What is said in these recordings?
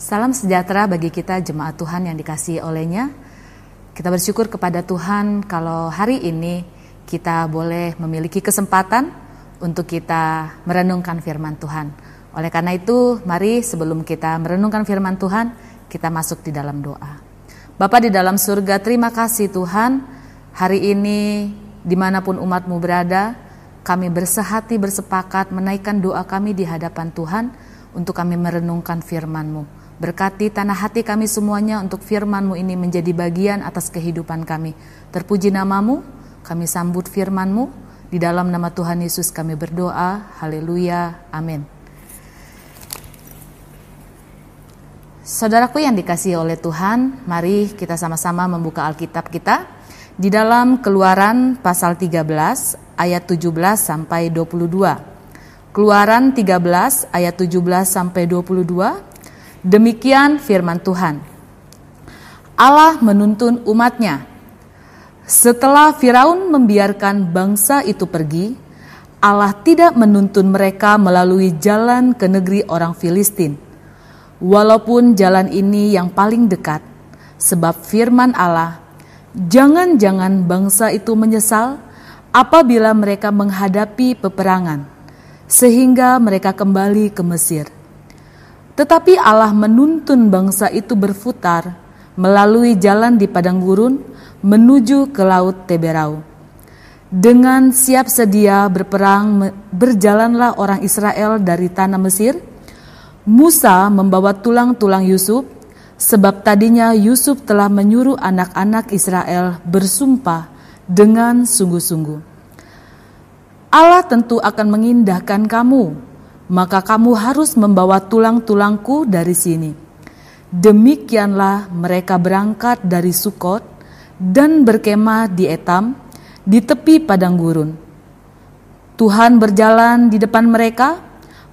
Salam sejahtera bagi kita jemaat Tuhan yang dikasihi olehnya. Kita bersyukur kepada Tuhan kalau hari ini kita boleh memiliki kesempatan untuk kita merenungkan firman Tuhan. Oleh karena itu, mari sebelum kita merenungkan firman Tuhan, kita masuk di dalam doa. Bapa di dalam surga, terima kasih Tuhan. Hari ini di mana pun umatmu berada, kami bersehati bersepakat menaikkan doa kami di hadapan Tuhan untuk kami merenungkan firman-Mu. Berkati tanah hati kami semuanya untuk firman-Mu ini menjadi bagian atas kehidupan kami. Terpuji namamu, kami sambut firman-Mu. Di dalam nama Tuhan Yesus kami berdoa. Haleluya. Amin. Saudaraku yang dikasihi oleh Tuhan, mari kita sama-sama membuka Alkitab kita di dalam Keluaran pasal 13 ayat 17 sampai 22. Keluaran 13 ayat 17 sampai 22 Demikian firman Tuhan. Allah menuntun umatnya. Setelah Firaun membiarkan bangsa itu pergi, Allah tidak menuntun mereka melalui jalan ke negeri orang Filistin. Walaupun jalan ini yang paling dekat, sebab firman Allah, jangan-jangan bangsa itu menyesal apabila mereka menghadapi peperangan, sehingga mereka kembali ke Mesir. Tetapi Allah menuntun bangsa itu berputar melalui jalan di padang gurun menuju ke laut Teberau. Dengan siap sedia berperang berjalanlah orang Israel dari tanah Mesir. Musa membawa tulang-tulang Yusuf sebab tadinya Yusuf telah menyuruh anak-anak Israel bersumpah dengan sungguh-sungguh. Allah tentu akan mengindahkan kamu maka kamu harus membawa tulang-tulangku dari sini. Demikianlah mereka berangkat dari Sukot dan berkemah di Etam, di tepi padang gurun. Tuhan berjalan di depan mereka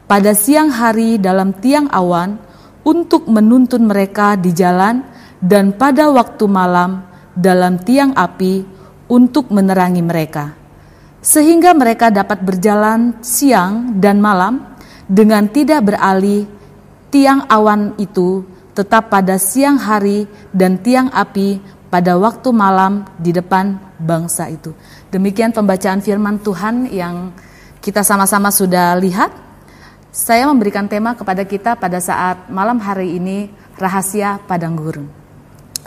pada siang hari dalam tiang awan untuk menuntun mereka di jalan dan pada waktu malam dalam tiang api untuk menerangi mereka. Sehingga mereka dapat berjalan siang dan malam dengan tidak beralih tiang awan itu tetap pada siang hari dan tiang api pada waktu malam di depan bangsa itu. Demikian pembacaan firman Tuhan yang kita sama-sama sudah lihat. Saya memberikan tema kepada kita pada saat malam hari ini rahasia padang gurun.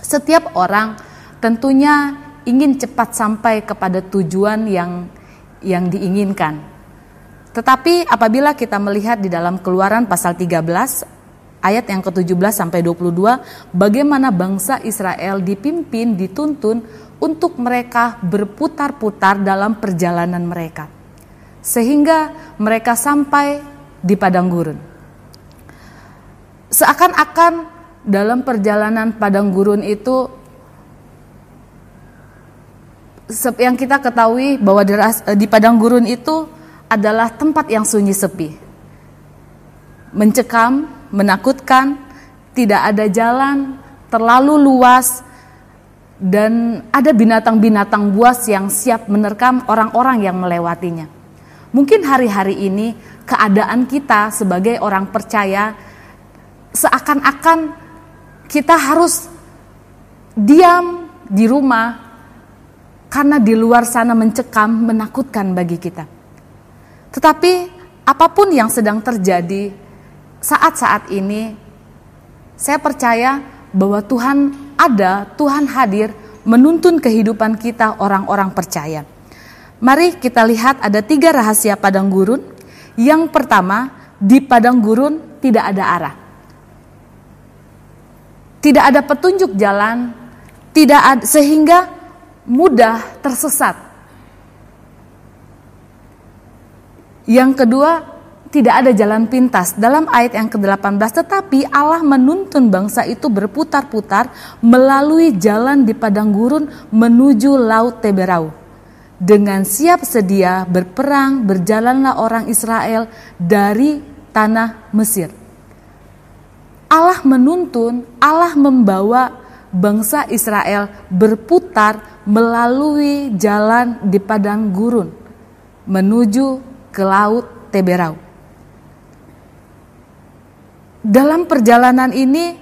Setiap orang tentunya ingin cepat sampai kepada tujuan yang yang diinginkan. Tetapi apabila kita melihat di dalam Keluaran pasal 13 ayat yang ke-17 sampai 22 bagaimana bangsa Israel dipimpin dituntun untuk mereka berputar-putar dalam perjalanan mereka sehingga mereka sampai di padang gurun. Seakan-akan dalam perjalanan padang gurun itu yang kita ketahui bahwa di padang gurun itu adalah tempat yang sunyi sepi. Mencekam, menakutkan, tidak ada jalan, terlalu luas, dan ada binatang-binatang buas yang siap menerkam orang-orang yang melewatinya. Mungkin hari-hari ini keadaan kita sebagai orang percaya seakan-akan kita harus diam di rumah karena di luar sana mencekam, menakutkan bagi kita. Tetapi apa pun yang sedang terjadi saat-saat ini, saya percaya bahwa Tuhan ada, Tuhan hadir menuntun kehidupan kita orang-orang percaya. Mari kita lihat ada tiga rahasia padang gurun. Yang pertama, di padang gurun tidak ada arah. Tidak ada petunjuk jalan, tidak ada, sehingga mudah tersesat. Yang kedua, tidak ada jalan pintas dalam ayat yang ke-18 tetapi Allah menuntun bangsa itu berputar-putar melalui jalan di padang gurun menuju laut Teberau. Dengan siap sedia berperang berjalanlah orang Israel dari tanah Mesir. Allah menuntun, Allah membawa bangsa Israel berputar melalui jalan di padang gurun menuju ke laut Teberau. dalam perjalanan ini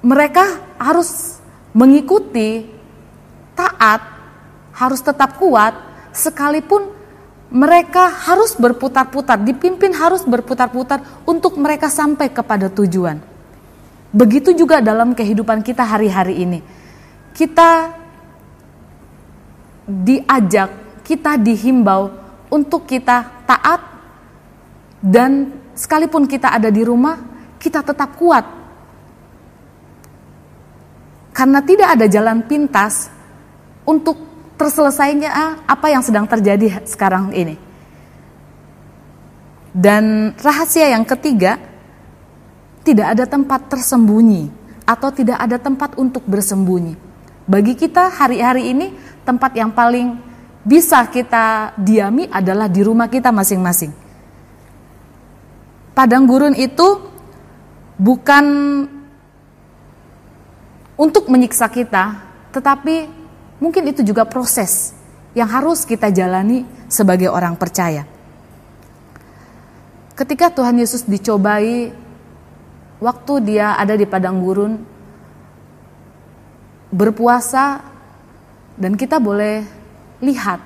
mereka harus mengikuti taat, harus tetap kuat sekalipun mereka harus berputar-putar, dipimpin harus berputar-putar untuk mereka sampai kepada tujuan. Begitu juga dalam kehidupan kita hari-hari ini. Kita diajak, kita dihimbau untuk kita taat dan sekalipun kita ada di rumah, kita tetap kuat. Karena tidak ada jalan pintas untuk terselesainya apa yang sedang terjadi sekarang ini. Dan rahasia yang ketiga, tidak ada tempat tersembunyi atau tidak ada tempat untuk bersembunyi. Bagi kita hari-hari ini, tempat yang paling bisa kita diami adalah di rumah kita masing-masing. Padang gurun itu bukan untuk menyiksa kita, tetapi Mungkin itu juga proses yang harus kita jalani sebagai orang percaya. Ketika Tuhan Yesus dicobai, waktu dia ada di padang gurun, berpuasa, dan kita boleh lihat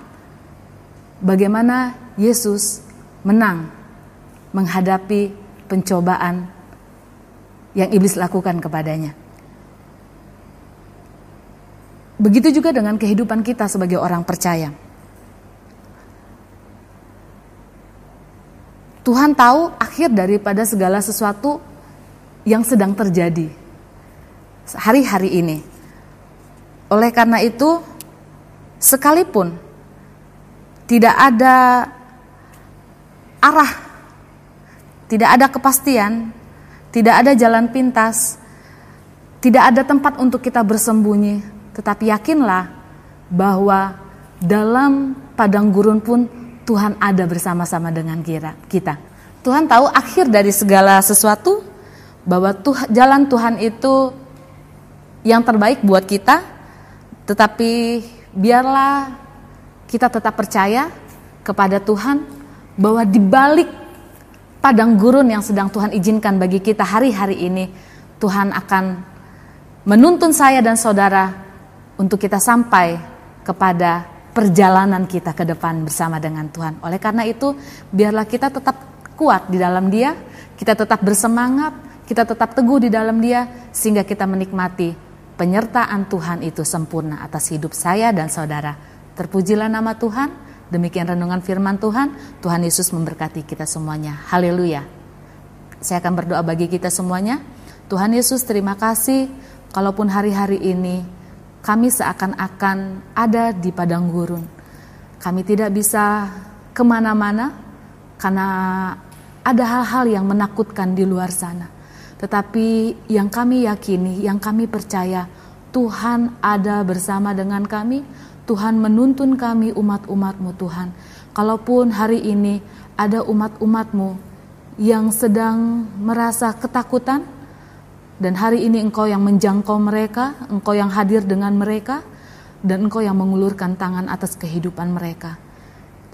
bagaimana Yesus menang menghadapi pencobaan yang iblis lakukan kepadanya. Begitu juga dengan kehidupan kita sebagai orang percaya. Tuhan tahu akhir daripada segala sesuatu yang sedang terjadi hari-hari ini. Oleh karena itu, sekalipun tidak ada arah, tidak ada kepastian, tidak ada jalan pintas, tidak ada tempat untuk kita bersembunyi, tetapi yakinlah bahwa dalam padang gurun pun Tuhan ada bersama-sama dengan kita. Tuhan tahu akhir dari segala sesuatu bahwa Tuh, jalan Tuhan itu yang terbaik buat kita, tetapi biarlah kita tetap percaya kepada Tuhan bahwa di balik padang gurun yang sedang Tuhan izinkan bagi kita hari-hari ini, Tuhan akan menuntun saya dan saudara untuk kita sampai kepada perjalanan kita ke depan bersama dengan Tuhan. Oleh karena itu, biarlah kita tetap kuat di dalam Dia, kita tetap bersemangat, kita tetap teguh di dalam Dia, sehingga kita menikmati penyertaan Tuhan itu sempurna atas hidup saya dan saudara. Terpujilah nama Tuhan, demikian renungan firman Tuhan, Tuhan Yesus memberkati kita semuanya. Haleluya. Saya akan berdoa bagi kita semuanya. Tuhan Yesus terima kasih, kalaupun hari-hari ini kami seakan-akan ada di padang gurun. Kami tidak bisa ke mana-mana karena ada hal-hal yang menakutkan di luar sana. Tetapi yang kami yakini, yang kami percaya, Tuhan ada bersama dengan kami. Tuhan menuntun kami umat-umatmu Tuhan. Kalaupun hari ini ada umat-umatmu yang sedang merasa ketakutan, dan hari ini engkau yang menjangkau mereka, engkau yang hadir dengan mereka, dan engkau yang mengulurkan tangan atas kehidupan mereka.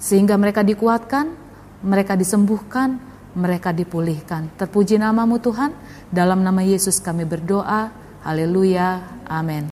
Sehingga mereka dikuatkan, mereka disembuhkan, mereka dipulihkan. Terpuji namamu Tuhan, dalam nama Yesus kami berdoa. Haleluya, amin.